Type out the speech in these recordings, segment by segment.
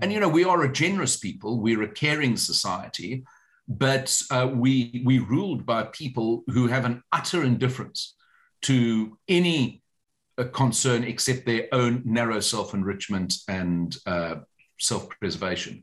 And, you know, we are a generous people, we're a caring society, but uh, we, we ruled by people who have an utter indifference to any uh, concern except their own narrow self enrichment and uh, self preservation.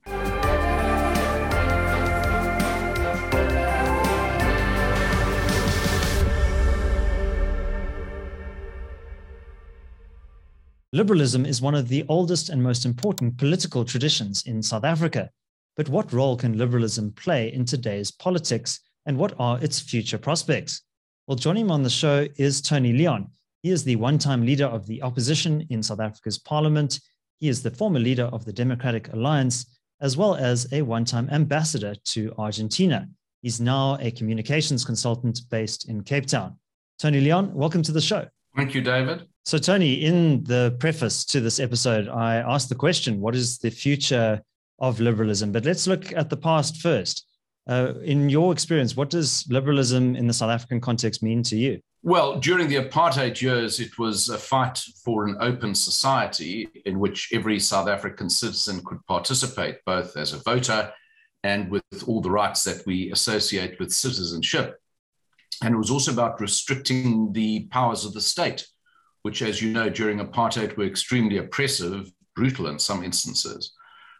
Liberalism is one of the oldest and most important political traditions in South Africa. But what role can liberalism play in today's politics, and what are its future prospects? Well, joining me on the show is Tony Leon. He is the one time leader of the opposition in South Africa's parliament. He is the former leader of the Democratic Alliance, as well as a one time ambassador to Argentina. He's now a communications consultant based in Cape Town. Tony Leon, welcome to the show. Thank you, David. So, Tony, in the preface to this episode, I asked the question what is the future of liberalism? But let's look at the past first. Uh, in your experience, what does liberalism in the South African context mean to you? Well, during the apartheid years, it was a fight for an open society in which every South African citizen could participate, both as a voter and with all the rights that we associate with citizenship. And it was also about restricting the powers of the state which, as you know, during apartheid were extremely oppressive, brutal in some instances.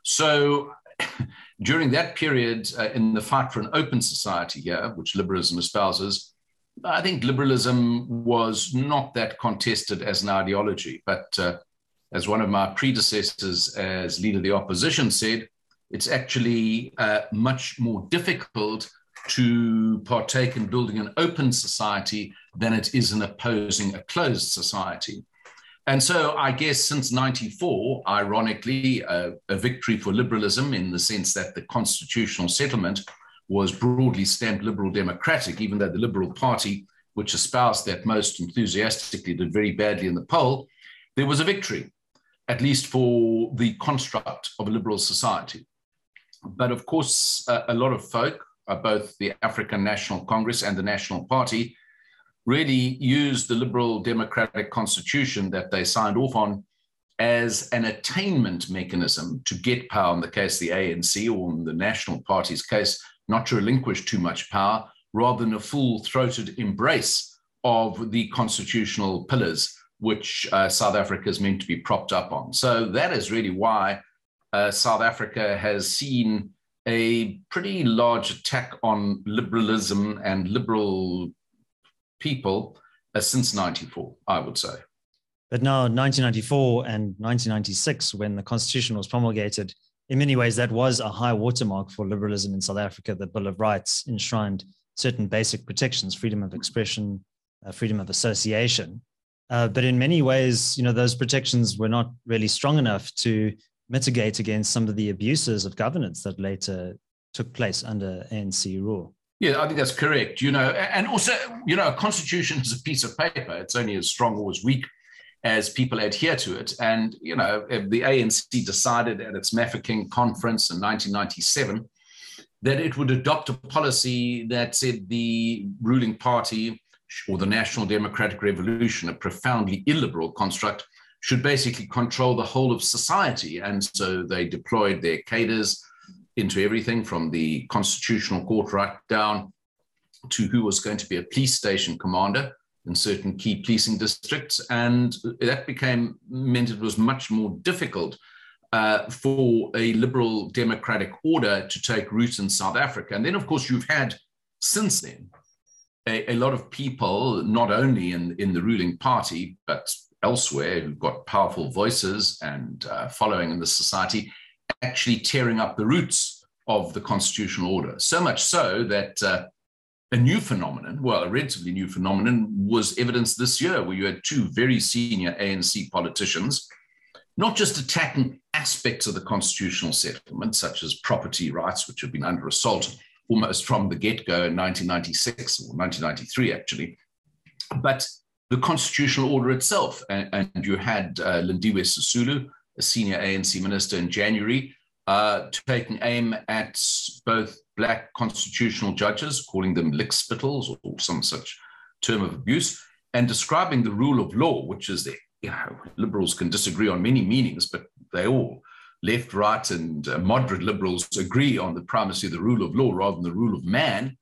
So, during that period, uh, in the fight for an open society here, which liberalism espouses, I think liberalism was not that contested as an ideology. But uh, as one of my predecessors as leader of the opposition said, it's actually uh, much more difficult to partake in building an open society than it is in opposing a closed society. And so I guess since 94, ironically, a victory for liberalism in the sense that the constitutional settlement was broadly stamped liberal democratic, even though the Liberal Party, which espoused that most enthusiastically, did very badly in the poll, there was a victory, at least for the construct of a liberal society. But of course, a lot of folk, uh, both the African National Congress and the National Party, really used the liberal democratic constitution that they signed off on as an attainment mechanism to get power in the case of the ANC or in the National Party's case, not to relinquish too much power, rather than a full throated embrace of the constitutional pillars which uh, South Africa is meant to be propped up on. So that is really why uh, South Africa has seen a pretty large attack on liberalism and liberal people uh, since 94, I would say. But now, 1994 and 1996, when the Constitution was promulgated, in many ways, that was a high watermark for liberalism in South Africa. The Bill of Rights enshrined certain basic protections freedom of expression, uh, freedom of association. Uh, but in many ways, you know, those protections were not really strong enough to mitigate against some of the abuses of governance that later took place under ANC rule. Yeah, I think that's correct. You know, and also, you know, a constitution is a piece of paper. It's only as strong or as weak as people adhere to it. And, you know, the ANC decided at its Mafeking conference in 1997 that it would adopt a policy that said the ruling party or the National Democratic Revolution, a profoundly illiberal construct, should basically control the whole of society. And so they deployed their cadres into everything from the constitutional court right down to who was going to be a police station commander in certain key policing districts. And that became meant it was much more difficult uh, for a liberal democratic order to take root in South Africa. And then, of course, you've had since then a, a lot of people, not only in, in the ruling party, but elsewhere, who've got powerful voices and uh, following in the society, actually tearing up the roots of the constitutional order. So much so that uh, a new phenomenon, well, a relatively new phenomenon, was evidenced this year, where you had two very senior ANC politicians not just attacking aspects of the constitutional settlement, such as property rights, which have been under assault almost from the get go in 1996 or 1993, actually, but the constitutional order itself. And, and you had uh, Lindiwe Sisulu, a senior ANC minister in January, uh, taking aim at both black constitutional judges, calling them lickspittles or some such term of abuse, and describing the rule of law, which is the you know, liberals can disagree on many meanings, but they all left, right, and uh, moderate liberals agree on the primacy of the rule of law rather than the rule of man,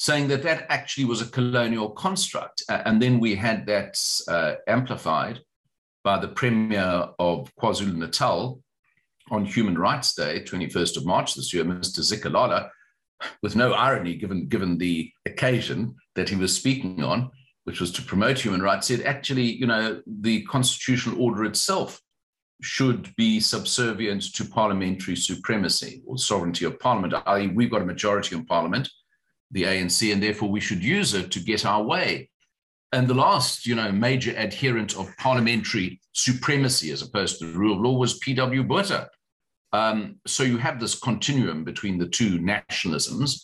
saying that that actually was a colonial construct. and then we had that uh, amplified by the Premier of KwaZulu Natal on Human Rights Day, 21st of March this year, Mr. Zikalala, with no irony given, given the occasion that he was speaking on, which was to promote human rights, said actually, you know, the constitutional order itself should be subservient to parliamentary supremacy or sovereignty of parliament, i.e., we've got a majority in parliament, the ANC, and therefore we should use it to get our way. And the last, you know, major adherent of parliamentary supremacy as opposed to the rule of law was P.W. Botha. Um, so you have this continuum between the two nationalisms,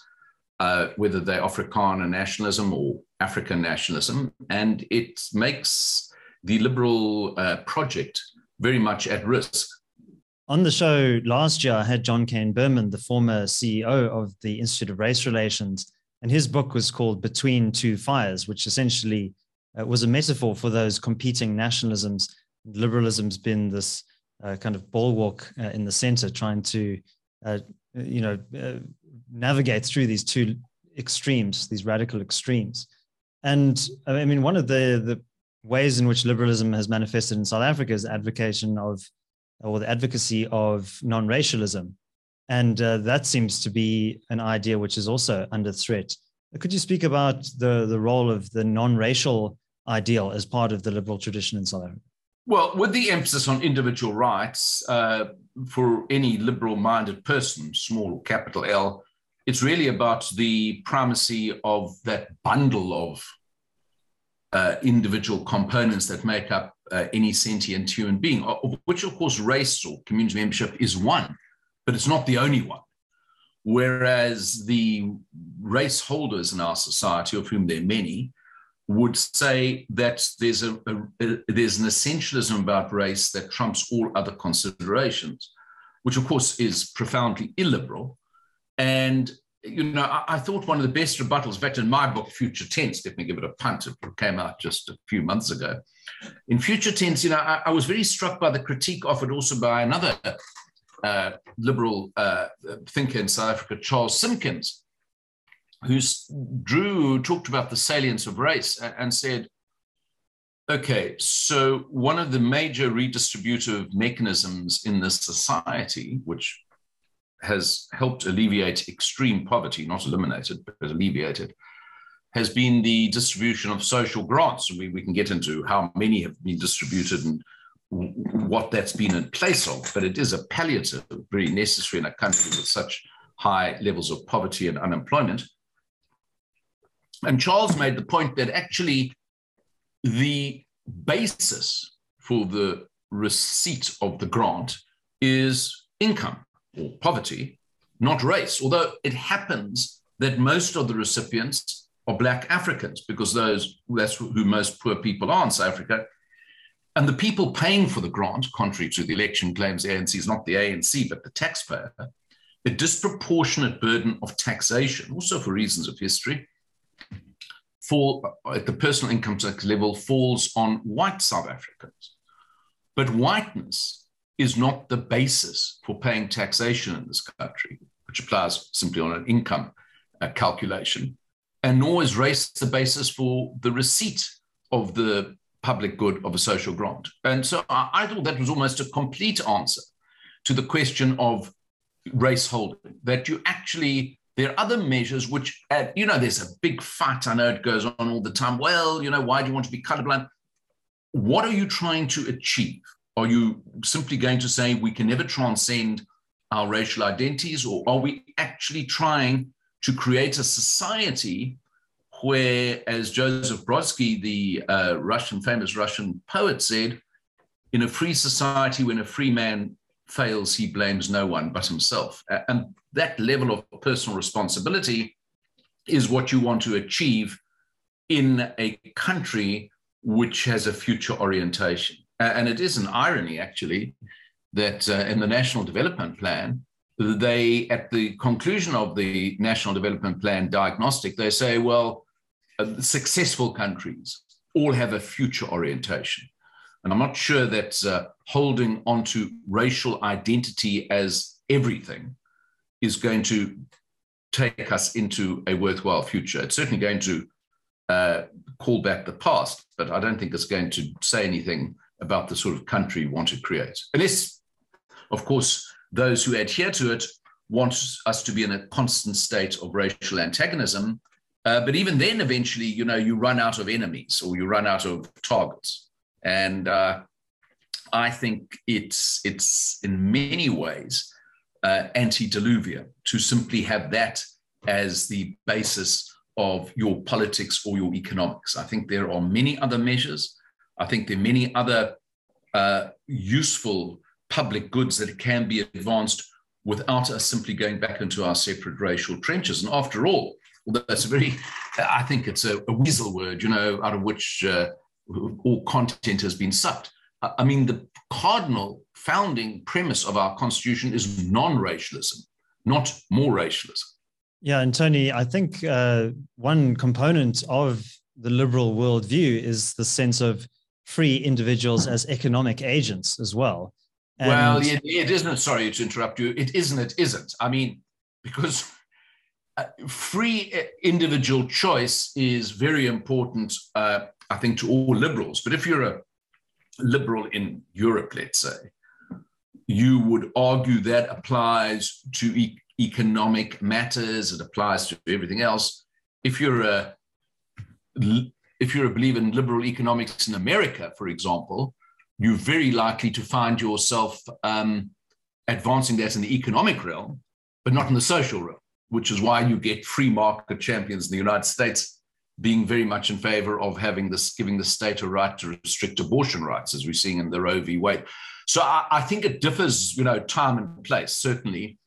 uh, whether they're Afrikaner nationalism or African nationalism, and it makes the liberal uh, project very much at risk. On the show last year, I had John Kane Berman, the former CEO of the Institute of Race Relations, and his book was called Between Two Fires, which essentially uh, was a metaphor for those competing nationalisms. Liberalism's been this uh, kind of bulwark uh, in the center, trying to, uh, you know, uh, navigate through these two extremes, these radical extremes. And I mean, one of the the ways in which liberalism has manifested in South Africa is advocation of, or the advocacy of non-racialism, and uh, that seems to be an idea which is also under threat. Could you speak about the the role of the non-racial ideal as part of the liberal tradition in South Africa? Well, with the emphasis on individual rights uh, for any liberal-minded person, small or capital L, it's really about the primacy of that bundle of uh, individual components that make up uh, any sentient human being, of which, of course, race or community membership is one, but it's not the only one. Whereas the race holders in our society, of whom there are many, would say that there's a, a, a, there's an essentialism about race that trumps all other considerations, which of course is profoundly illiberal. And you know, I, I, thought one of the best rebuttals, in fact, in my book, Future Tense, let me give it a punt, it came out just a few months ago. In Future Tense, you know, I, I was very struck by the critique offered also by another uh, liberal uh, thinker in South Africa, Charles Simkins, who drew, talked about the salience of race and said, okay, so one of the major redistributive mechanisms in this society, which has helped alleviate extreme poverty, not eliminated, but alleviated, has been the distribution of social grants. We, we can get into how many have been distributed and what that's been in place of, but it is a palliative, very necessary in a country with such high levels of poverty and unemployment. And Charles made the point that actually the basis for the receipt of the grant is income or poverty, not race, although it happens that most of the recipients are Black Africans because those that's who most poor people are in South Africa. And the people paying for the grant, contrary to the election claims, ANC is not the ANC, but the taxpayer, a disproportionate burden of taxation, also for reasons of history, fall at the personal income tax level falls on white South Africans. But whiteness is not the basis for paying taxation in this country, which applies simply on an income uh, calculation, and nor is race the basis for the receipt of the public good of a social grant. And so I, I thought that was almost a complete answer to the question of race holding, that you actually there are other measures which, uh, you know, there's a big fight. I know it goes on all the time. Well, you know, why do you want to be colorblind? What are you trying to achieve? Are you simply going to say we can never transcend our racial identities, or are we actually trying to create a society where, as Joseph Brodsky, the uh, Russian, famous Russian poet, said, in a free society, when a free man fails, he blames no one but himself. And that level of personal responsibility is what you want to achieve in a country which has a future orientation. And it is an irony, actually, that uh, in the National Development Plan, they, at the conclusion of the National Development Plan diagnostic, they say, well, uh, successful countries all have a future orientation. And I'm not sure that uh, holding onto racial identity as everything is going to take us into a worthwhile future. It's certainly going to uh, call back the past, but I don't think it's going to say anything about the sort of country we want to create. Unless, of course, those who adhere to it want us to be in a constant state of racial antagonism. Uh, but even then, eventually, you know, you run out of enemies or you run out of targets. And uh, I think it's it's in many ways uh, antediluvian to simply have that as the basis of your politics or your economics. I think there are many other measures. I think there are many other uh, useful public goods that can be advanced without us simply going back into our separate racial trenches. And after all, although that's a very, I think it's a, a weasel word, you know, out of which uh, all content has been sucked. I mean, the cardinal founding premise of our constitution is non racialism, not more racialism. Yeah, and Tony, I think uh, one component of the liberal worldview is the sense of free individuals as economic agents as well. And well, it, it isn't. Sorry to interrupt you. It isn't. It isn't. I mean, because free uh, individual choice is very important, uh, I think, to all liberals. But if you're a liberal in Europe, let's say, you would argue that applies to e- economic matters. It applies to everything else. If you're a if you're a believer in liberal economics in America, for example, you're very likely to find yourself um, advancing that in the economic realm, but not in the social realm, which is why you get free market champions in the United States being very much in favor of having this, giving the state a right to restrict abortion rights, as we're seeing in the Roe v. Wade. So I, I think it differs, you know, time and place, certainly.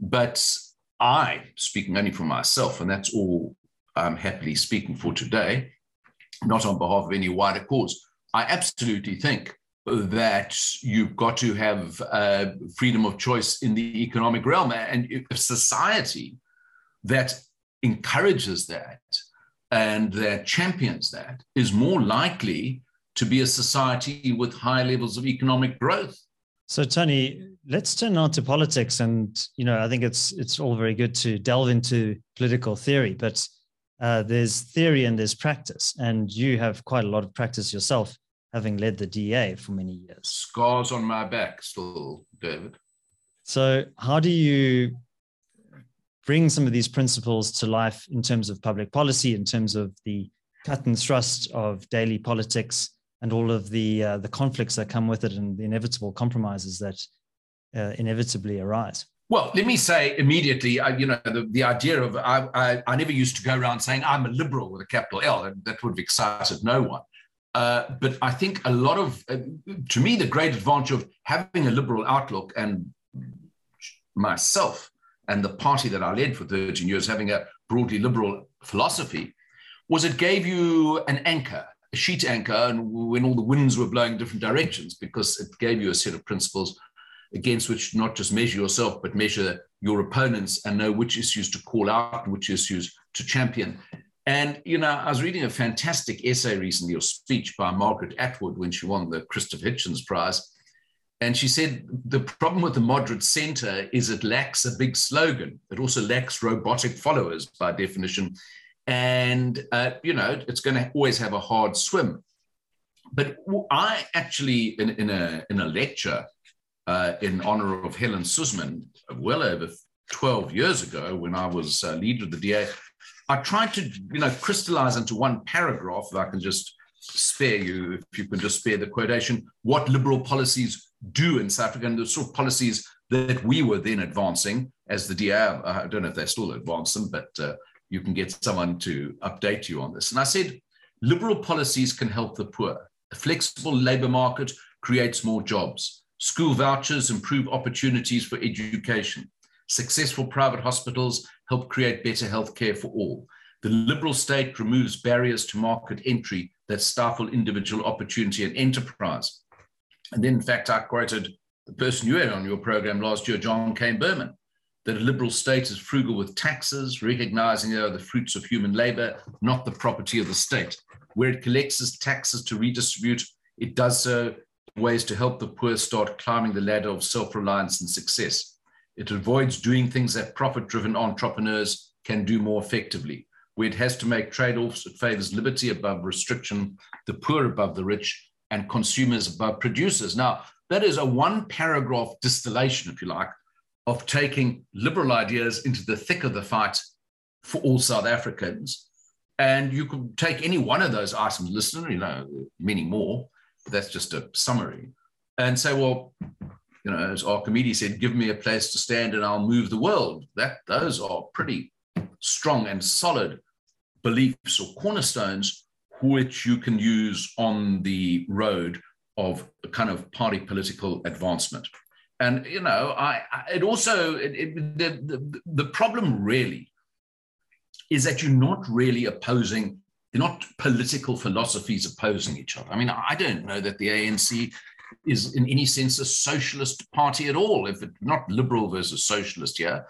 But I, speaking only for myself, and that's all I'm happily speaking for today, not on behalf of any wider cause, I absolutely think that you've got to have uh, freedom of choice in the economic realm and a society that encourages that and that champions that is more likely to be a society with high levels of economic growth. So, Tony, let's turn now to politics. And you know, I think it's it's all very good to delve into political theory, but uh, there's theory and there's practice, and you have quite a lot of practice yourself, having led the DA for many years. Scars on my back, still, David. So, how do you bring some of these principles to life in terms of public policy, in terms of the cut and thrust of daily politics, and all of the uh, the conflicts that come with it, and the inevitable compromises that uh, inevitably arise? Well, let me say immediately, I, you know, the, the idea of I, I, I, never used to go around saying I'm a liberal with a capital L. That, that would have excited no one. Uh, but I think a lot of, uh, to me, the great advantage of having a liberal outlook and myself and the party that I led for 13 years, having a broadly liberal philosophy, was it gave you an anchor, a sheet anchor, and when all the winds were blowing different directions, because it gave you a set of principles against which not just measure yourself, but measure your opponents and know which issues to call out which issues to champion. And, you know, I was reading a fantastic essay recently, or speech by Margaret Atwood when she won the Christopher Hitchens Prize. And she said the problem with the moderate center is it lacks a big slogan. It also lacks robotic followers by definition. And, uh, you know, it's going to always have a hard swim. But I actually, in, in, a, in a lecture uh, in honor of Helen Suzman, well over 12 years ago when I was uh, leader of the DA, I tried to, you know, crystallize into one paragraph, that I can just spare you, if you can just spare the quotation, what liberal policies do in South Africa and the sort of policies that we were then advancing as the DA. I don't know if they still advance them, but uh, you can get someone to update you on this. And I said, liberal policies can help the poor. A flexible labor market creates more jobs. School vouchers improve opportunities for education. Successful private hospitals help create better healthcare for all. The liberal state removes barriers to market entry that stifle individual opportunity and enterprise. And then, in fact, I quoted the person you had on your program last year, John Kane Berman, that a liberal state is frugal with taxes, recognizing they are the fruits of human labor, not the property of the state. Where it collects its taxes to redistribute, it does so in ways to help the poor start climbing the ladder of self reliance and success. It avoids doing things that profit driven entrepreneurs can do more effectively. Where it has to make trade offs, it favors liberty above restriction, the poor above the rich, and consumers above producers. Now, that is a one paragraph distillation, if you like, of taking liberal ideas into the thick of the fight for all South Africans. And you could take any one of those items, listen, you know, many more, that's just a summary, and say, well, you know, as Archimedes said, give me a place to stand and I'll move the world. That those are pretty strong and solid beliefs or cornerstones which you can use on the road of a kind of party political advancement. And you know, I, I it also it, it, the, the the problem really is that you're not really opposing. They're not political philosophies opposing each other. I mean, I don't know that the ANC is in any sense a socialist party at all. If it's not liberal versus socialist here,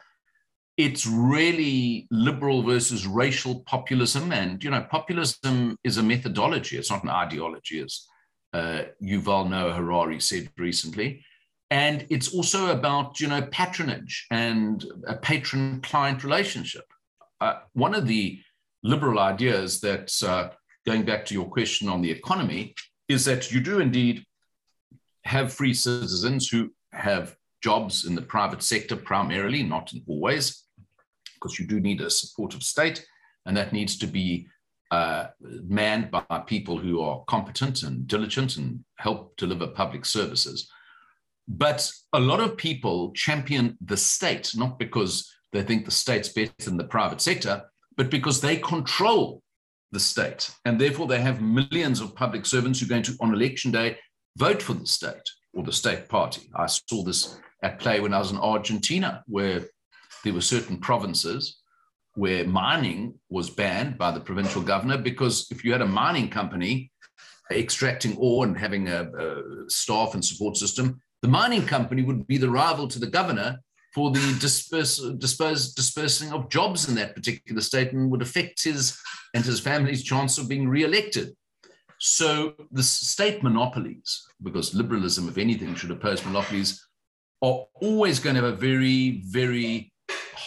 it's really liberal versus racial populism. And, you know, populism is a methodology, it's not an ideology, as uh, Yuval Noah Harari said recently. And it's also about, you know, patronage and a patron client relationship. Uh, one of the liberal ideas that, uh, going back to your question on the economy, is that you do indeed have free citizens who have jobs in the private sector primarily, not always, because you do need a supportive state, and that needs to be uh, manned by people who are competent and diligent and help deliver public services. But a lot of people champion the state, not because they think the state's better than the private sector, but because they control the state. And therefore, they have millions of public servants who are going to, on election day, vote for the state or the state party. I saw this at play when I was in Argentina, where there were certain provinces where mining was banned by the provincial governor because if you had a mining company extracting ore and having a, a staff and support system, the mining company would be the rival to the governor for the disperse, dispersing of jobs in that particular state and would affect his and his family's chance of being re-elected. So the state monopolies, because liberalism, if anything, should oppose monopolies, are always going to have a very, very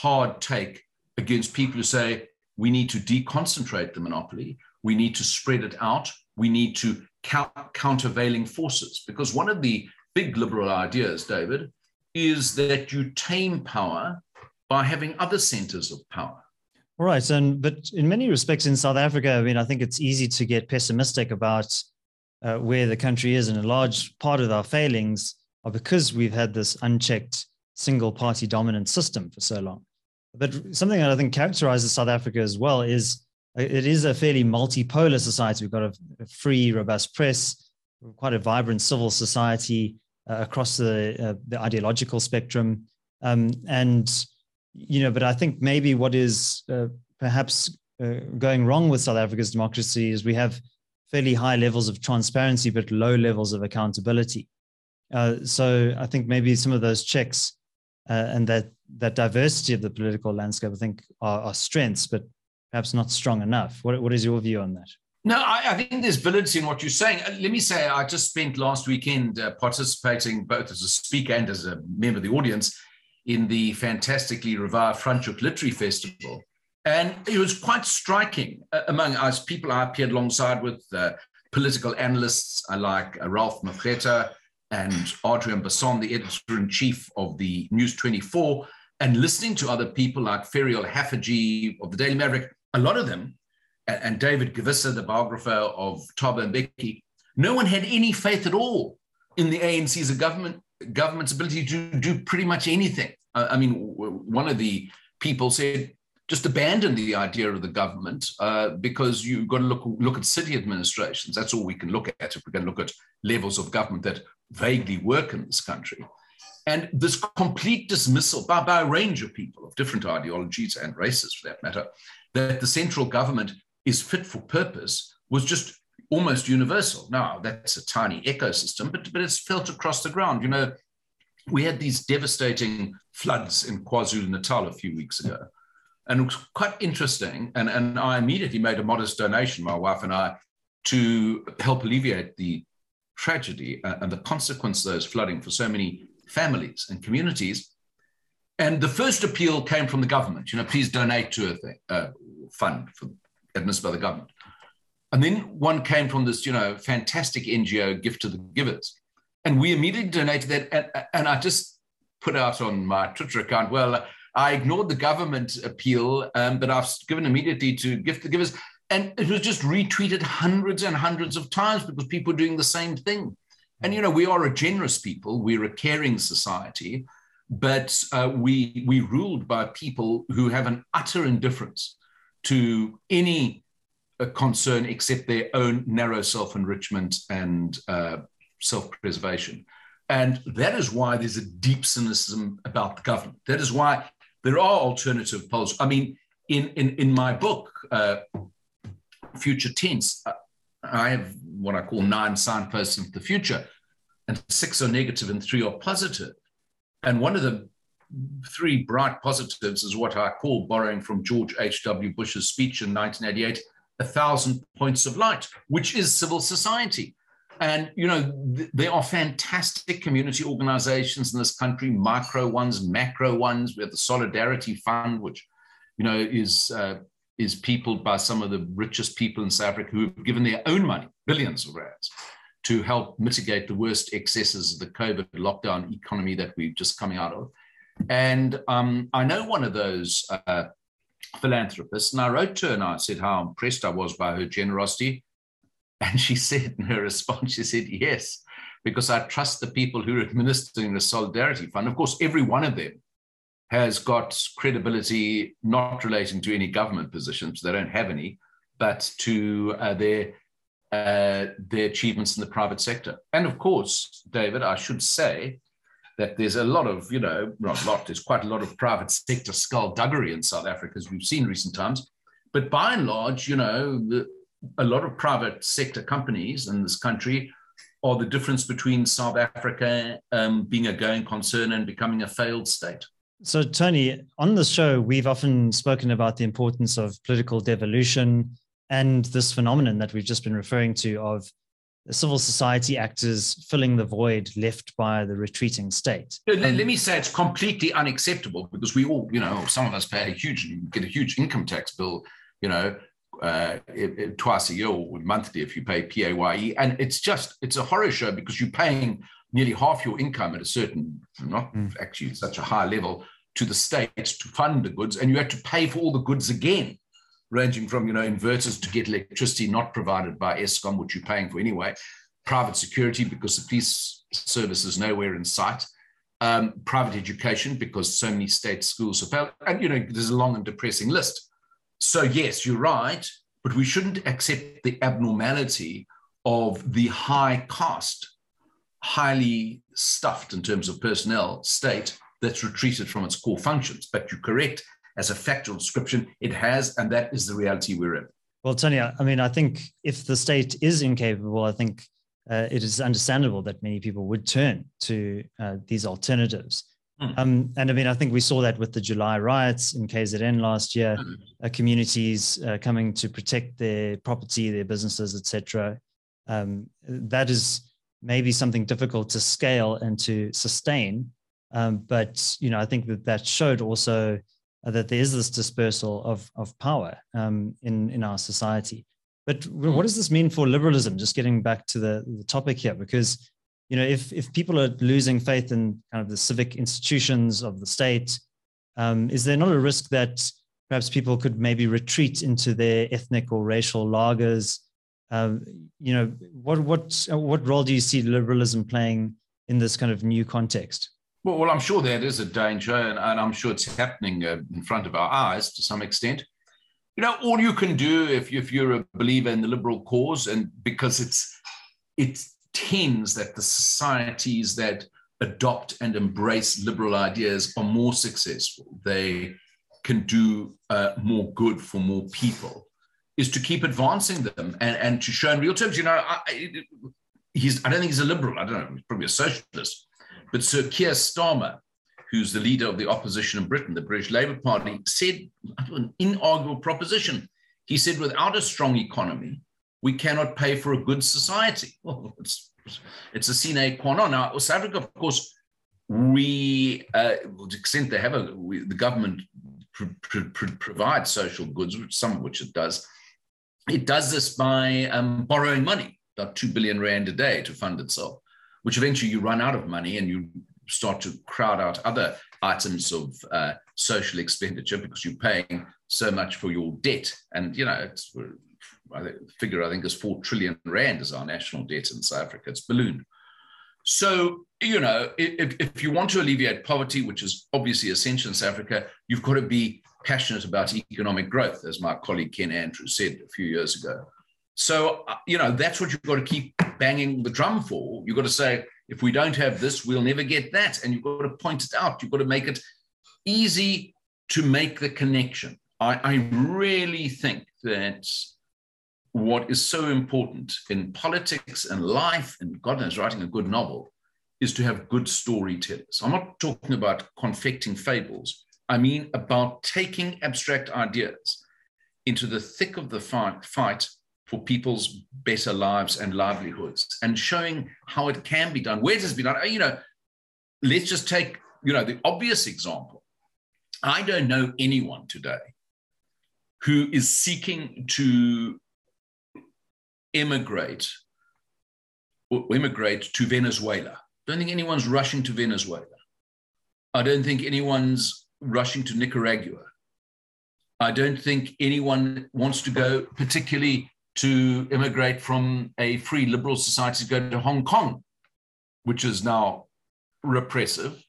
hard take against people who say we need to deconcentrate the monopoly, we need to spread it out, we need to count, countervailing forces. Because one of the big liberal ideas, David, is that you tame power by having other centers of power. All right. And but in many respects in South Africa, I mean, I think it's easy to get pessimistic about uh, where the country is, and a large part of our failings are because we've had this unchecked single party dominant system for so long. But something that I think characterizes South Africa as well is uh, it is a fairly multipolar society. We've got a, free, robust press, quite a vibrant civil society uh, across the uh, the ideological spectrum, um, and you know. But I think maybe what is uh, perhaps uh, going wrong with South Africa's democracy is we have fairly high levels of transparency, but low levels of accountability. Uh, so I think maybe some of those checks and that that diversity of the political landscape, I think, are, are strengths, but perhaps not strong enough. What, what is your view on that? No, I, I, think there's validity in what you're saying. Uh, let me say, I just spent last weekend uh, participating both as a speaker and as a member of the audience in the fantastically revived Franschhoek Literary Festival. And it was quite striking uh, among us people I appeared alongside with, uh, political analysts uh, like uh, Ralph Mathekga and Adriaan Basson, the editor in chief of the News 24, and listening to other people like Ferial Haffajee of the Daily Maverick, a lot of them, and David Gevisser, the biographer of Thabo Mbeki, no one had any faith at all in the ANC's government government's ability to do pretty much anything. I mean, one of the people said, just abandon the idea of the government uh, because you've got to look look at city administrations. That's all we can look at if going to look at levels of government that vaguely work in this country. And this complete dismissal by, by a range of people of different ideologies and races, for that matter, that the central government is fit for purpose was just almost universal. Now, that's a tiny ecosystem, but, but it's felt across the ground. You know, we had these devastating floods in KwaZulu Natal a few weeks ago. And it was quite interesting. And, and I immediately made a modest donation, my wife and I, to help alleviate the tragedy uh, and the consequence of those flooding for so many families and communities. And the first appeal came from the government, you know, please donate to a thing, uh, fund for, administered by the government. And then one came from this, you know, fantastic NGO, Gift to the Givers. And we immediately donated that. And, and I just put out on my Twitter account, well, I ignored the government appeal, um, but I've given immediately to Gift to the Givers. And it was just retweeted hundreds and hundreds of times because people are doing the same thing. And, you know, we are a generous people, we're a caring society, but uh, we, we ruled by people who have an utter indifference to any uh, concern except their own narrow self enrichment and uh, self preservation. And that is why there's a deep cynicism about the government. That is why there are alternative polls. I mean, in, in, in my book, uh, Future Tense, I have what I call nine signposts of the future, and six are negative and three are positive. And one of the three bright positives is what I call, borrowing from George H.W. Bush's speech in 1988, a thousand points of light, which is civil society. And, you know, th- there are fantastic community organizations in this country, micro ones, macro ones. We have the Solidarity Fund, which, you know, is, uh, is peopled by some of the richest people in South Africa who have given their own money, billions of rands, to help mitigate the worst excesses of the COVID lockdown economy that we're just coming out of. And um, I know one of those uh, philanthropists, and I wrote to her and I said how impressed I was by her generosity and she said in her response, she said, yes, because I trust the people who are administering the Solidarity Fund. Of course, every one of them has got credibility not relating to any government positions, they don't have any, but to uh, their uh, their achievements in the private sector. And of course, David, I should say that there's a lot of, you know, not a lot, there's quite a lot of private sector skullduggery in South Africa, as we've seen recent times. But by and large, you know, the, a lot of private sector companies in this country are the difference between South Africa um, being a going concern and becoming a failed state. So, Tony, on the show, we've often spoken about the importance of political devolution and this phenomenon that we've just been referring to of civil society actors filling the void left by the retreating state. Let, um, let, me say it's completely unacceptable because we all, you know, some of us pay a huge, get a huge income tax bill, you know, uh, it, it, twice a year or monthly if you pay PAYE. And it's just, it's a horror show because you're paying nearly half your income at a certain, not mm. actually such a high level, to the state to fund the goods. And you have to pay for all the goods again, ranging from, you know, inverters to get electricity not provided by Eskom, which you're paying for anyway, private security because the police service is nowhere in sight. Um, private education because so many state schools have failed. And, you know, there's a long and depressing list. So, yes, you're right, but we shouldn't accept the abnormality of the high cost, highly stuffed in terms of personnel state that's retreated from its core functions. But you're correct, as a factual description, it has, and that is the reality we're in. Well, Tony, I mean, I think if the state is incapable, I think uh, it is understandable that many people would turn to uh, these alternatives. Mm. Um, and I mean, I think we saw that with the July riots in KZN last year, mm. uh, communities uh, coming to protect their property, their businesses, etc. Um, that is maybe something difficult to scale and to sustain. Um, but you know, I think that that showed also that there is this dispersal of of power um, in in our society. But mm. what does this mean for liberalism? Just getting back to the, the topic here, because you know, if if people are losing faith in kind of the civic institutions of the state, um, is there not a risk that perhaps people could maybe retreat into their ethnic or racial laagers? Um, you know, what what what role do you see liberalism playing in this kind of new context? Well, well I'm sure that is a danger, and, and I'm sure it's happening uh, in front of our eyes to some extent. You know, all you can do if, if you're a believer in the liberal cause, and because it's it tends that the societies that adopt and embrace liberal ideas are more successful. They can do uh, more good for more people, is to keep advancing them and, and to show in real terms. You know, I, he's, I don't think he's a liberal. I don't know, he's probably a socialist. But Sir Keir Starmer, who's the leader of the opposition in Britain, the British Labour Party, said an inarguable proposition. He said, without a strong economy, we cannot pay for a good society. Well, it's it's a sine qua non. Now, South Africa, of course, we, uh, to the extent they have a, we, the government pr- pr- pr- provides social goods, some of which it does. It does this by um, borrowing money, about 2 billion rand a day to fund itself, which eventually you run out of money and you start to crowd out other items of uh, social expenditure because you're paying so much for your debt. And, you know, it's I figure I think is 4 trillion rand is our national debt in South Africa. It's ballooned. So, you know, if, if you want to alleviate poverty, which is obviously essential in South Africa, you've got to be passionate about economic growth, as my colleague Ken Andrews said a few years ago. So, uh, you know, that's what you've got to keep banging the drum for. You've got to say, if we don't have this, we'll never get that. And you've got to point it out. You've got to make it easy to make the connection. I, I really think that what is so important in politics and life, and God knows, writing a good novel, is to have good storytellers. I'm not talking about confecting fables. I mean about taking abstract ideas into the thick of the fight, fight for people's better lives and livelihoods and showing how it can be done. Where it be done? You know, let's just take, you know, the obvious example. I don't know anyone today who is seeking to immigrate or immigrate to Venezuela. Don't think anyone's rushing to Venezuela. I don't think anyone's rushing to Nicaragua. I don't think anyone wants to go particularly to immigrate from a free liberal society to go to Hong Kong, which is now repressive.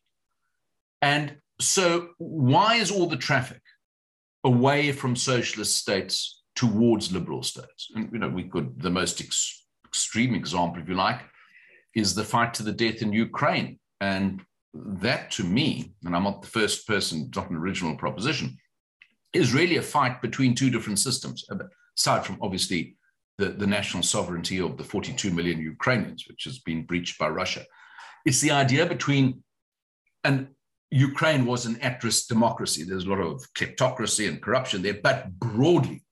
And so, why is all the traffic away from socialist states towards liberal states. And, you know, we could, the most ex- extreme example, if you like, is the fight to the death in Ukraine. And that to me, and I'm not the first person, not an original proposition, is really a fight between two different systems, aside from obviously the, the national sovereignty of the 42 million Ukrainians, which has been breached by Russia. It's the idea between, and Ukraine was an at risk democracy. There's a lot of kleptocracy and corruption there, but broadly,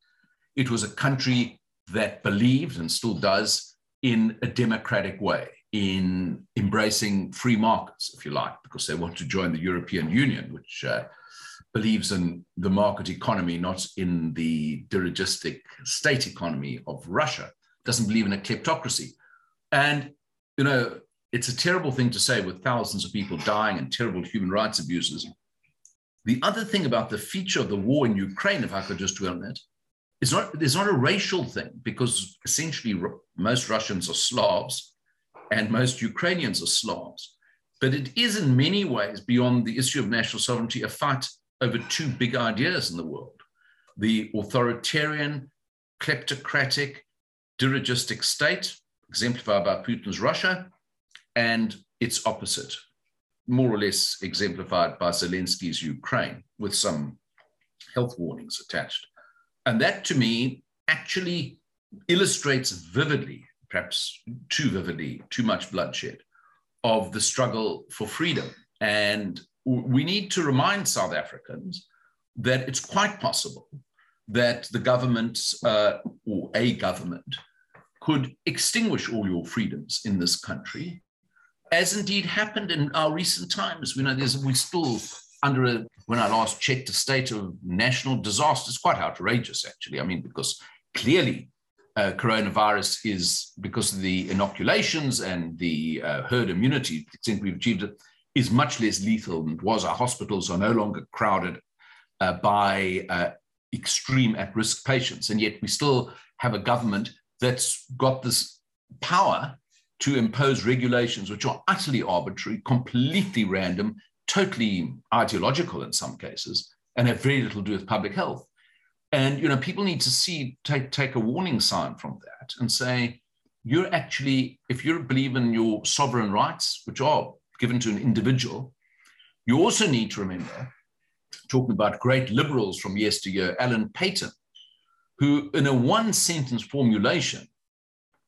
it was a country that believed and still does in a democratic way, in embracing free markets, if you like, because they want to join the European Union, which uh, believes in the market economy, not in the dirigistic state economy of Russia, doesn't believe in a kleptocracy. And, you know, it's a terrible thing to say with thousands of people dying and terrible human rights abuses. The other thing about the feature of the war in Ukraine, if I could just dwell on that, it's not it's not a racial thing because essentially most Russians are Slavs and most Ukrainians are Slavs. But it is in many ways beyond the issue of national sovereignty a fight over two big ideas in the world: the authoritarian, kleptocratic, dirigistic state, exemplified by Putin's Russia, and its opposite, more or less exemplified by Zelensky's Ukraine, with some health warnings attached. And that to me actually illustrates vividly, perhaps too vividly, too much bloodshed of the struggle for freedom. And we need to remind South Africans that it's quite possible that the government uh, or a government could extinguish all your freedoms in this country, as indeed happened in our recent times. We know there's we still under a, when I last checked, a state of national disaster. It's quite outrageous, actually. I mean, because clearly uh, coronavirus is, because of the inoculations and the uh, herd immunity, the extent we've achieved it, is much less lethal than it was. Our hospitals are no longer crowded uh, by uh, extreme at risk patients. And yet we still have a government that's got this power to impose regulations which are utterly arbitrary, completely random, totally ideological in some cases and have very little to do with public health. And you know, people need to see take take a warning sign from that and say, you're actually, if you believe in your sovereign rights, which are given to an individual, you also need to remember, talking about great liberals from yesteryear, Alan Paton, who in a one sentence formulation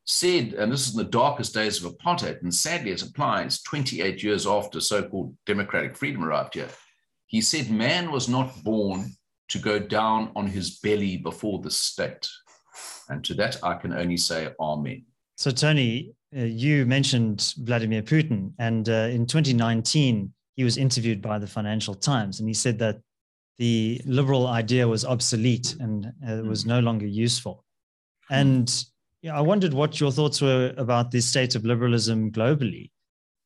said, and this is in the darkest days of apartheid, and sadly it applies 28 years after so called democratic freedom arrived here. He said, Man was not born to go down on his belly before the state. And to that, I can only say, Amen. So, Tony, uh, you mentioned Vladimir Putin, and uh, in 2019, he was interviewed by the Financial Times, and he said that the liberal idea was obsolete and uh, was hmm. no longer useful. Hmm. And yeah, I wondered what your thoughts were about the state of liberalism globally.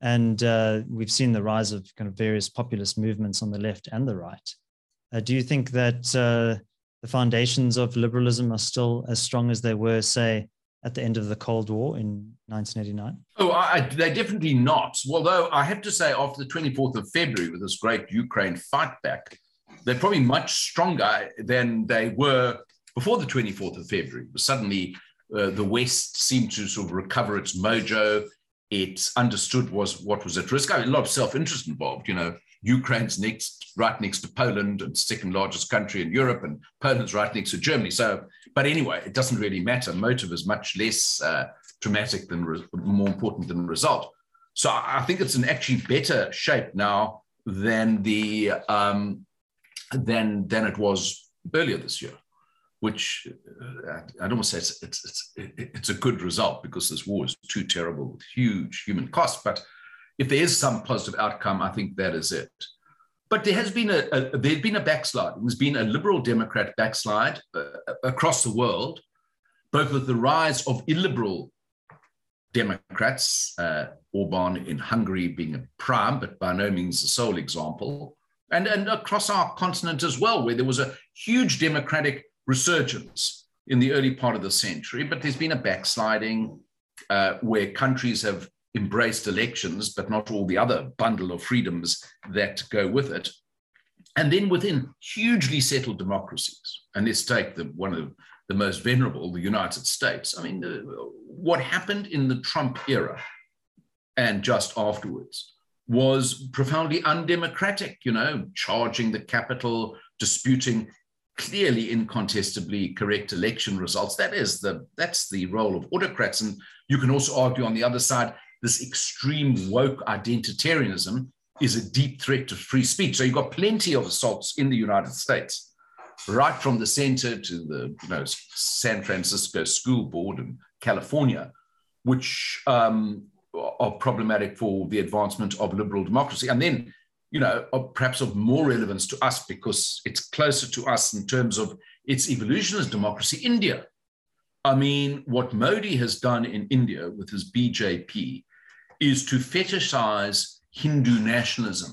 And uh, we've seen the rise of kind of various populist movements on the left and the right. Uh, do you think that uh, the foundations of liberalism are still as strong as they were, say, at the end of the Cold War in 1989? Oh, I, they're definitely not. Although I have to say, after the 24th of February, with this great Ukraine fight back, they're probably much stronger than they were before the 24th of February. Suddenly, uh, the West seemed to sort of recover its mojo. It understood was what was at risk. I mean, a lot of self-interest involved. You know, Ukraine's next, right next to Poland, and second largest country in Europe, and Poland's right next to Germany. So, but anyway, it doesn't really matter. Motive is much less uh, dramatic than re- more important than result. So, I think it's in actually better shape now than the um, than than it was earlier this year which uh, I don't want to say it's, it's, it's, it's, a good result because this war is too terrible with huge human costs. But if there is some positive outcome, I think that is it. But there has been a, a there's been a backslide. There's been a liberal Democrat backslide uh, across the world, both with the rise of illiberal Democrats, uh, Orban in Hungary being a prime, but by no means the sole example, and, and across our continent as well, where there was a huge democratic resurgence in the early part of the century, but there's been a backsliding uh, where countries have embraced elections, but not all the other bundle of freedoms that go with it. And then within hugely settled democracies, and let's take the, one of the most venerable, the United States. I mean, uh, what happened in the Trump era and just afterwards was profoundly undemocratic, you know, charging the Capitol, disputing clearly incontestably correct election results. That is the that's the role of autocrats. And you can also argue on the other side, this extreme woke identitarianism is a deep threat to free speech. So you've got plenty of assaults in the United States, right from the center to the you know, San Francisco School Board in California, which um, are problematic for the advancement of liberal democracy. And then you know, perhaps of more relevance to us because it's closer to us in terms of its evolution as democracy, India. I mean, what Modi has done in India with his BJP is to fetishize Hindu nationalism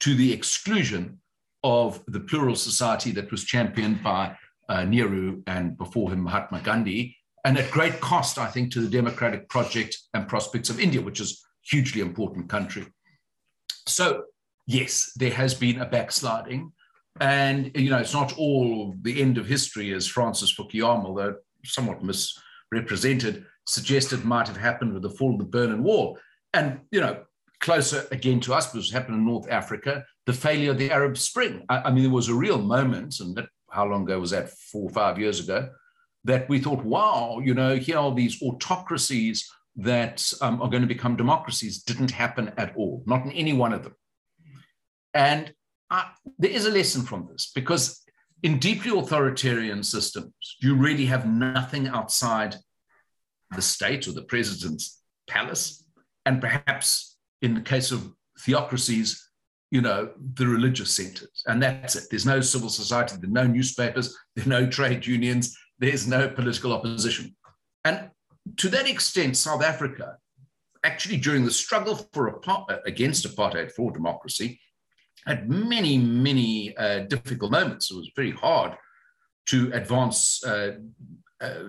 to the exclusion of the plural society that was championed by uh, Nehru and before him Mahatma Gandhi, and at great cost, I think, to the democratic project and prospects of India, which is a hugely important country. So yes, there has been a backsliding. And, you know, it's not all the end of history, as Francis Fukuyama, although somewhat misrepresented, suggested might have happened with the fall of the Berlin Wall. And, you know, closer again to us, was happened in North Africa, the failure of the Arab Spring. I, I mean, there was a real moment, and that, how long ago was that? Four or five years ago, that we thought, wow, you know, here are these autocracies that um, are going to become democracies. Didn't happen at all, not in any one of them. And I, there is a lesson from this because in deeply authoritarian systems, you really have nothing outside the state or the president's palace. And perhaps in the case of theocracies, you know, the religious centers. And that's it. There's no civil society, there's no newspapers, there's no trade unions, there's no political opposition. And to that extent, South Africa, actually during the struggle for against apartheid for democracy, had many, many uh, difficult moments. It was very hard to advance uh, uh,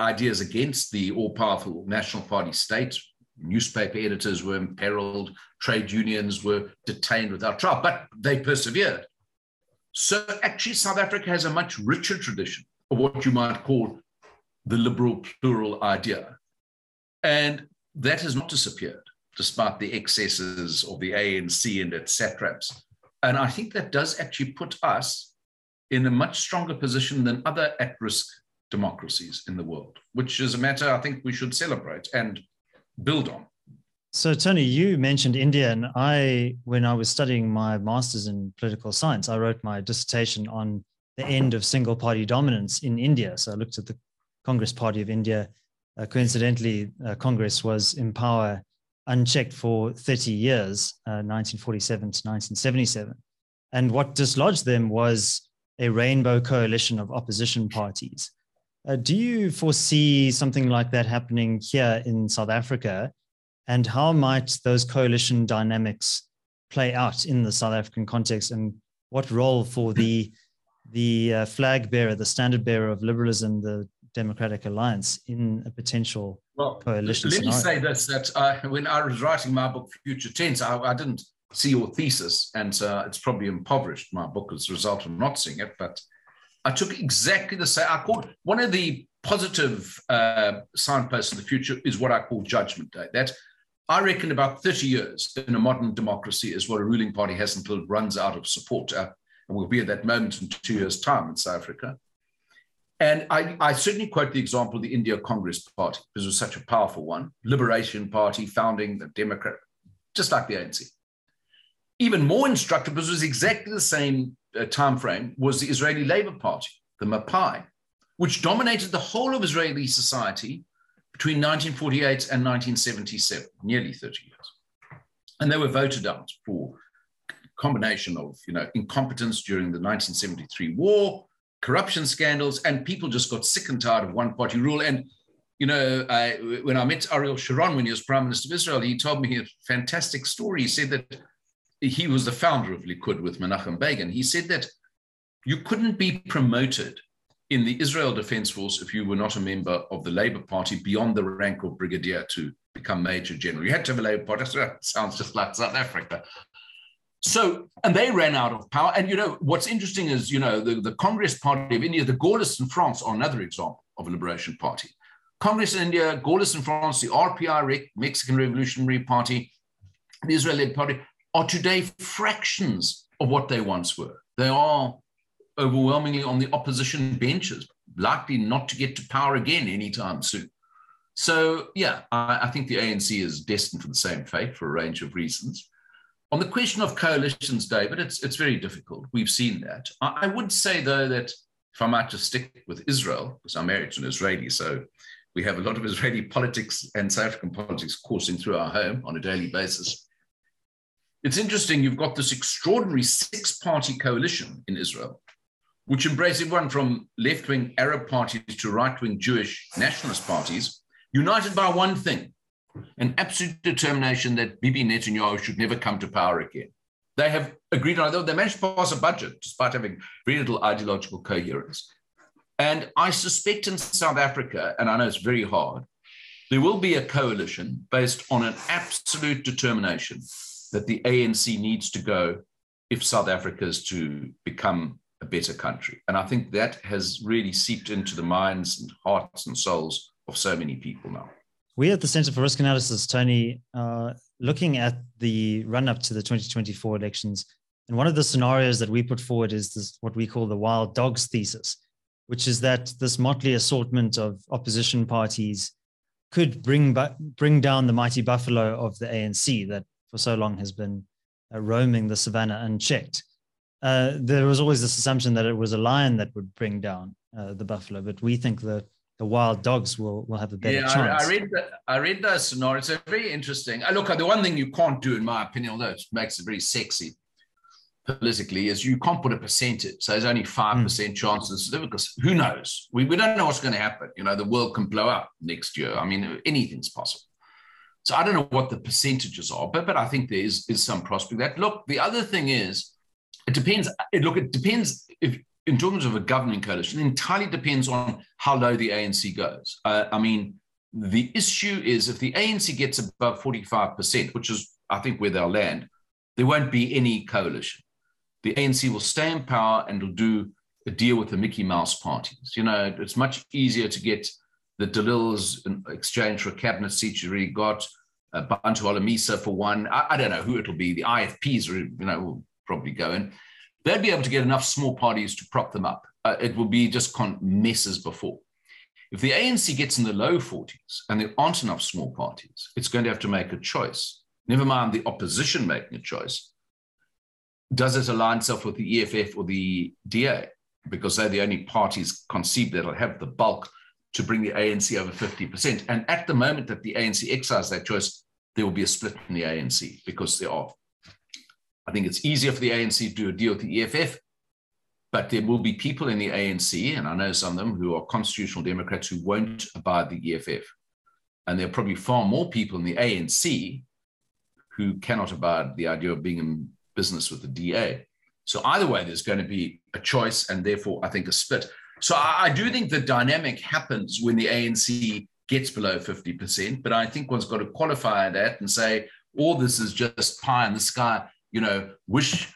ideas against the all powerful National Party state. Newspaper editors were imperiled, trade unions were detained without trial, but they persevered. So, actually, South Africa has a much richer tradition of what you might call the liberal plural idea. And that has not disappeared despite the excesses of the ANC and its satraps. And I think that does actually put us in a much stronger position than other at risk democracies in the world, which is a matter I think we should celebrate and build on. So, Tony, you mentioned India, and I, when I was studying my master's in political science, I wrote my dissertation on the end of single party dominance in India. So, I looked at the Congress Party of India uh, coincidentally, uh, Congress was in power unchecked for 30 years, 1947 to 1977. And what dislodged them was a rainbow coalition of opposition parties. Uh, do you foresee something like that happening here in South Africa? And how might those coalition dynamics play out in the South African context? And what role for the the uh, flag bearer, the standard bearer of liberalism, the Democratic Alliance, in a potential well, coalition? Let scenario? me say this: that uh, when I was writing my book Future Tense, I, I didn't see your thesis, and uh, it's probably impoverished my book as a result of not seeing it. But I took exactly the same. I called one of the positive uh, signposts of the future is what I call Judgment Day. That I reckon about 30 years in a modern democracy is what a ruling party has until it runs out of support. Uh, and we'll be at that moment in two years' time in South Africa. And I, I, certainly quote the example of the India Congress Party, because it was such a powerful one. Liberation Party founding the Democrat, just like the ANC even more instructive, because it was exactly the same uh, time frame, was the Israeli Labour Party, the Mapai, which dominated the whole of Israeli society between 1948 and 1977, nearly 30 years. And they were voted out for combination of you know incompetence during the 1973 war, corruption scandals, and people just got sick and tired of one party rule. And you know, I, when I met Ariel Sharon when he was Prime Minister of Israel, he told me a fantastic story. He said that he was the founder of Likud with Menachem Begin. He said that you couldn't be promoted in the Israel Defense Force if you were not a member of the Labour Party beyond the rank of brigadier to become Major General. You had to have a Labour Party. That sounds just like South Africa. So, and they ran out of power. And you know, what's interesting is, you know, the, the Congress Party of India, the Gaullists in France are another example of a liberation party. Congress in India, Gaullists in France, the RPI, Mexican Revolutionary Party, the Israeli Party, are today fractions of what they once were. They are overwhelmingly on the opposition benches, likely not to get to power again anytime soon. So, yeah, I, I, think the ANC is destined for the same fate for a range of reasons. On the question of coalitions, David, it's, it's very difficult. We've seen that. I, I would say, though, that if I might just stick with Israel, because I'm married to an Israeli, so we have a lot of Israeli politics and South African politics coursing through our home on a daily basis. It's interesting, you've got this extraordinary six party coalition in Israel, which embraces everyone from left wing Arab parties to right wing Jewish nationalist parties, united by one thing an absolute determination that Bibi Netanyahu should never come to power again. They have agreed on it. They managed to pass a budget despite having very little ideological coherence. And I suspect in South Africa, and I know it's very hard, there will be a coalition based on an absolute determination that the ANC needs to go if South Africa is to become a better country. And I think that has really seeped into the minds and hearts and souls of so many people now. We at the Center for Risk Analysis, Tony, uh, looking at the run up to the 2024 elections, and one of the scenarios that we put forward is this, what we call the wild dogs thesis, which is that this motley assortment of opposition parties could bring, bring down the mighty buffalo of the ANC that for so long has been uh, roaming the savannah unchecked. Uh, there was always this assumption that it was a lion that would bring down uh, the buffalo, but we think that the wild dogs will, will have a better yeah, chance. I, I read that. I read those scenarios. It's very interesting. I look, uh, the one thing you can't do, in my opinion, although it makes it very sexy politically, is you can't put a percentage. So there's only five hmm. percent mm. chances because who knows? We, we don't know what's going to happen. You know, the world can blow up next year. I mean, anything's possible. So I don't know what the percentages are, but but I think there is, is some prospect that look. The other thing is, it depends. It, look, it depends if in terms of a governing coalition, entirely depends on how low the ANC goes. Uh, I mean, the issue is if the ANC gets above 45%, which is, I think, where they'll land, there won't be any coalition. The ANC will stay in power and will do a deal with the Mickey Mouse parties. You know, it's much easier to get the De Lille's in exchange for a cabinet seat you already got, uh, Bantu Holomisa for one. I, I, don't know who it'll be. The IFPs, are, you know, will probably go in. They'll be able to get enough small parties to prop them up. Uh, it will be just con- messes before. If the ANC gets in the low 40s and there aren't enough small parties, it's going to have to make a choice. Never mind the opposition making a choice. Does it align itself with the EFF or the DA? Because they're the only parties conceived that'll have the bulk to bring the ANC over 50%. And at the moment that the ANC exercises that choice, there will be a split in the ANC because there are. I think it's easier for the ANC to do a deal with the EFF, but there will be people in the ANC, and I know some of them who are constitutional Democrats who won't abide the EFF. And there are probably far more people in the ANC who cannot abide the idea of being in business with the DA. So either way, there's going to be a choice and therefore I think a split. So I, I do think the dynamic happens when the ANC gets below 50%, but I think one's got to qualify that and say, all this is just pie in the sky, you know, wish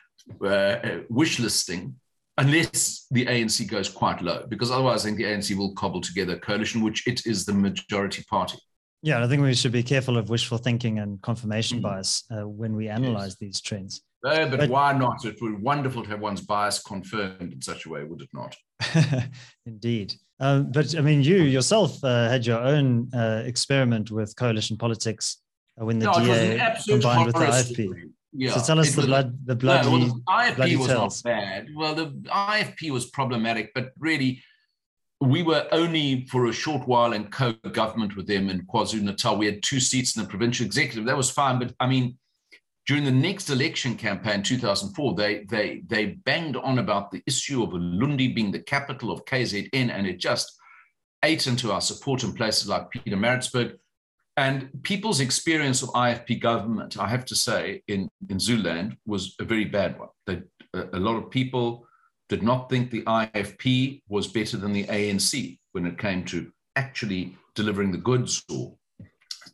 uh, wish listing, unless the ANC goes quite low, because otherwise I think the ANC will cobble together a coalition, which it is the majority party. Yeah, I think we should be careful of wishful thinking and confirmation mm-hmm. bias uh, when we analyze yes. these trends. No, but, but, why not? It would be wonderful to have one's bias confirmed in such a way, would it not? Indeed. Um, but I mean, you yourself uh, had your own uh, experiment with coalition politics uh, when the no, DA combined with the IFP. Yeah, so tell us the blood, the bloody. No, well, the IFP was not bad. Well, the IFP was problematic, but really, we were only for a short while in co-government with them in KwaZulu Natal. We had two seats in the provincial executive. That was fine, but I mean, during the next election campaign, 2004, they they they banged on about the issue of Ulundi being the capital of KZN, and it just ate into our support in places like Peter Pietermaritzburg. And people's experience of IFP government, I have to say, in, in Zululand was a very bad one. They, a, lot of people did not think the IFP was better than the ANC when it came to actually delivering the goods or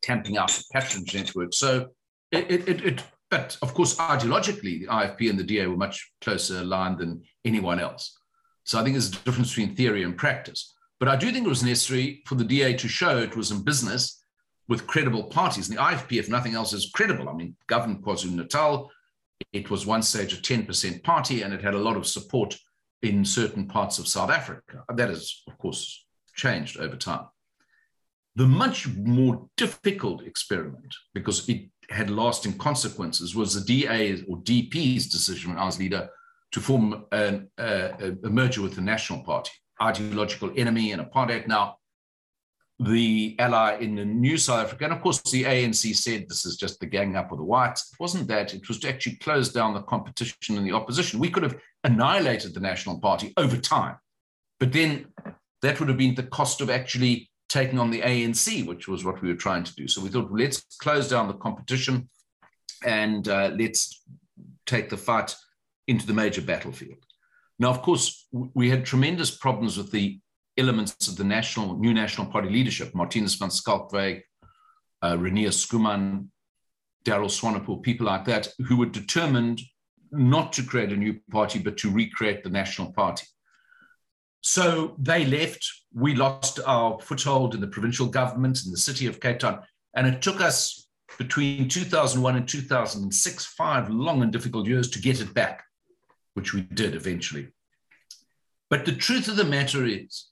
tamping out the patronage network. So it, it, it, but of course, ideologically, the IFP and the DA were much closer aligned than anyone else. So I think there's a difference between theory and practice. But I do think it was necessary for the DA to show it was in business with credible parties. And the IFP, if nothing else, is credible. I mean, governed KwaZulu Natal. It was one stage a 10% party and it had a lot of support in certain parts of South Africa. That has, of course, changed over time. The much more difficult experiment, because it had lasting consequences, was the DA or DP's decision when I was leader to form an, uh, a, a merger with the National Party, ideological enemy and apartheid. Now, the ally in the new South Africa. And of course, the ANC said this is just the gang up of the whites. It wasn't that. It was to actually close down the competition and the opposition. We could have annihilated the National Party over time. But then that would have been the cost of actually taking on the ANC, which was what we were trying to do. So we thought, well, let's close down the competition and uh, let's take the fight into the major battlefield. Now, of course, we had tremendous problems with the elements of the national new National Party leadership, Marthinus van Schalkwyk, uh, Schoeman, Daryl Swanepoel, people like that, who were determined not to create a new party, but to recreate the National Party. So they left. We lost our foothold in the provincial government in the city of Cape Town. And it took us between 2001 and 2006, five long and difficult years to get it back, which we did eventually. But the truth of the matter is,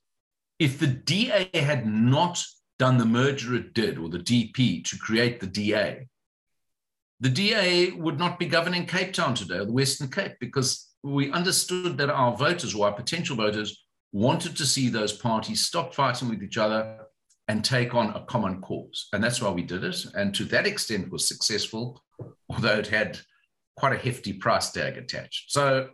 if the DA had not done the merger it did, or the DP, to create the DA, the DA would not be governing Cape Town today, or the Western Cape, because we understood that our voters, or our potential voters, wanted to see those parties stop fighting with each other and take on a common cause. And that's why we did it. And to that extent was successful, although it had quite a hefty price tag attached. So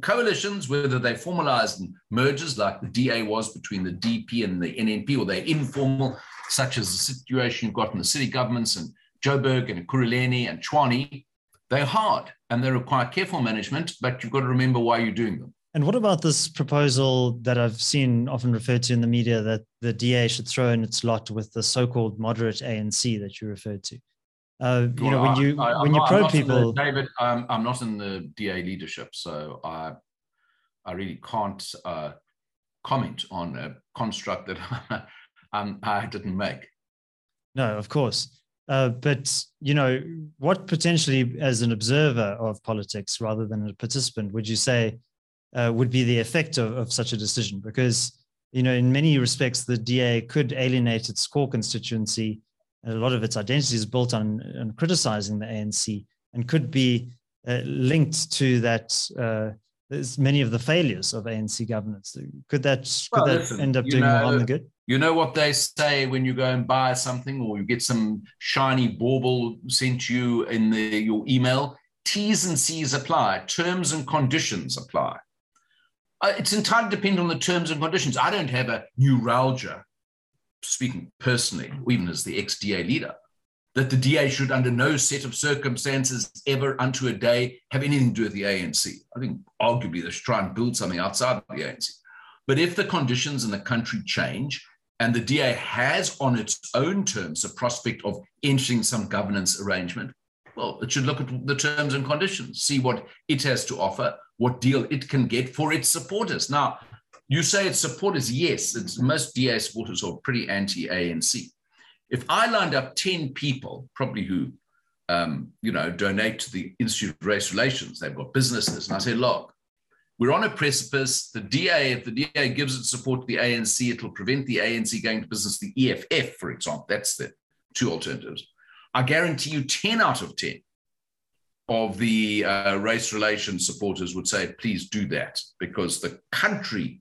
coalitions, whether they formalized in mergers like the DA was between the DP and the NNP, or they're informal, such as the situation you've got in the city governments and Joburg and Ekurhuleni and Tshwane, they're hard and they require careful management, but you've got to remember why you're doing them. And what about this proposal that I've seen often referred to in the media that the DA should throw in its lot with the so-called moderate ANC that you referred to? Uh, you well, know, when you I, when you probe people, the, David, um, I'm not in the DA leadership, so I I really can't uh, comment on a construct that um, I didn't make. No, of course. Uh, but you know, what potentially, as an observer of politics rather than a participant, would you say uh, would be the effect of, of such a decision? Because you know, in many respects, the DA could alienate its core constituency a lot of its identity is built on, on criticizing the ANC and could be uh, linked to that uh, there's many of the failures of ANC governance. Could that could well, that listen, end up doing know, more harm than good? You know what they say when you go and buy something, or you get some shiny bauble sent you in the, your email. T's and C's apply. Terms and conditions apply. Uh, it's entirely dependent on the terms and conditions. I don't have a neuralgia, speaking personally, or even as the ex-DA leader that the DA should, under no set of circumstances, ever unto a day, have anything to do with the ANC. I think arguably they should try and build something outside of the ANC. But if the conditions in the country change and the DA has on its own terms a prospect of entering some governance arrangement, well, it should look at the terms and conditions, see what it has to offer, what deal it can get for its supporters. Now, you say its supporters, yes, it's, most DA supporters are pretty anti ANC. If I lined up 10 people, probably who, um, you know, donate to the Institute of Race Relations, they've got businesses, and I say, look, we're on a precipice. The DA, if the DA gives its support to the ANC, it'll prevent the ANC going to business, the EFF, for example. That's the two alternatives. I guarantee you 10 out of 10 of the uh, race relations supporters would say, please do that, because the country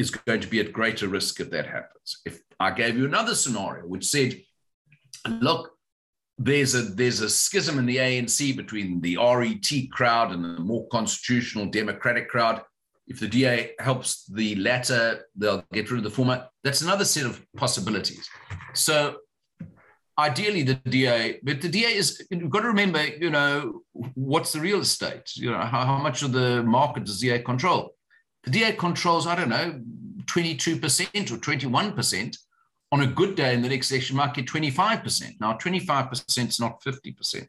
is going to be at greater risk if that happens. If I gave you another scenario which said, look, there's a there's a schism in the ANC between the RET crowd and the more constitutional democratic crowd. If the DA helps the latter, they'll get rid of the former. That's another set of possibilities. So ideally the DA, but the DA is you've got to remember, you know, what's the real estate? You know, how, how much of the market does the DA control? The DA controls, I don't know, 22% or 21% on a good day in the next election might get 25%. Now, 25% is not 50%.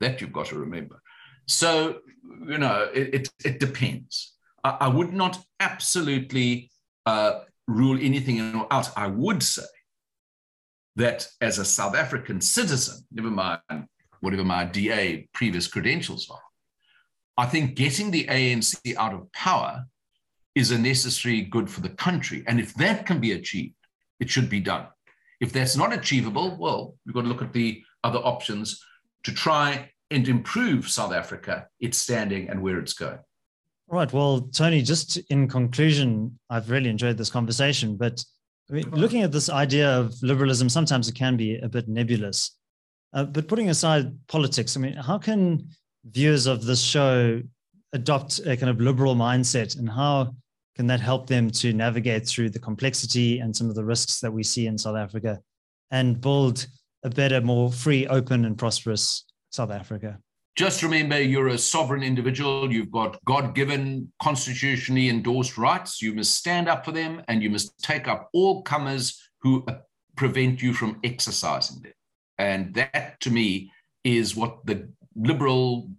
That you've got to remember. So, you know, it, it, it depends. I, I, would not absolutely uh, rule anything out. I would say that as a South African citizen, never mind whatever my DA previous credentials are, I think getting the ANC out of power is a necessary good for the country. And if that can be achieved, it should be done. If that's not achievable, well, we've got to look at the other options to try and improve South Africa, its standing and where it's going. All right. Well, Tony, just in conclusion, I've really enjoyed this conversation, but I mean, looking at this idea of liberalism, sometimes it can be a bit nebulous. Uh, but putting aside politics, I mean, how can viewers of this show adopt a kind of liberal mindset and how can that help them to navigate through the complexity and some of the risks that we see in South Africa and build a better, more free, open, and prosperous South Africa? Just remember, you're a sovereign individual. You've got God given, constitutionally endorsed rights. You must stand up for them and you must take up all comers who prevent you from exercising them. And that, to me, is what the liberal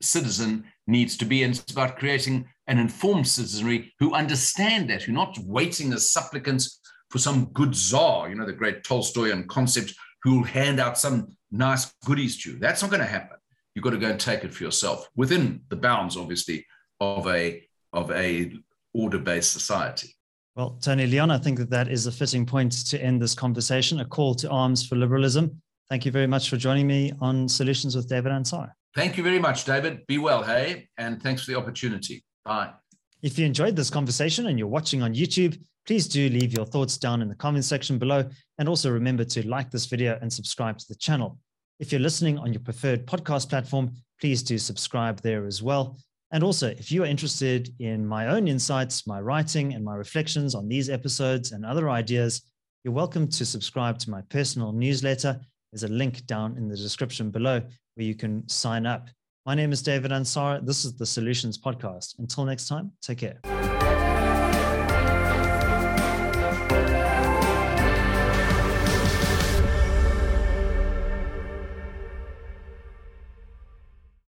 citizen needs to be. And it's about creating an informed citizenry who understand that, who are not waiting as supplicants for some good czar, you know, the great Tolstoyan concept, who will hand out some nice goodies to you. That's not going to happen. You've got to go and take it for yourself within the bounds, obviously, of a of a order-based society. Well, Tony Leon, I think that that is a fitting point to end this conversation, a call to arms for liberalism. Thank you very much for joining me on Solutions with David Ansara. Thank you very much, David. Be well, hey, and thanks for the opportunity. Bye. If you enjoyed this conversation and you're watching on YouTube, please do leave your thoughts down in the comment section below. And also remember to like this video and subscribe to the channel. If you're listening on your preferred podcast platform, please do subscribe there as well. And also, if you are interested in my own insights, my writing, and my reflections on these episodes and other ideas, you're welcome to subscribe to my personal newsletter. There's a link down in the description below where you can sign up. My name is David Ansara. This is the Solutions Podcast. Until next time, take care.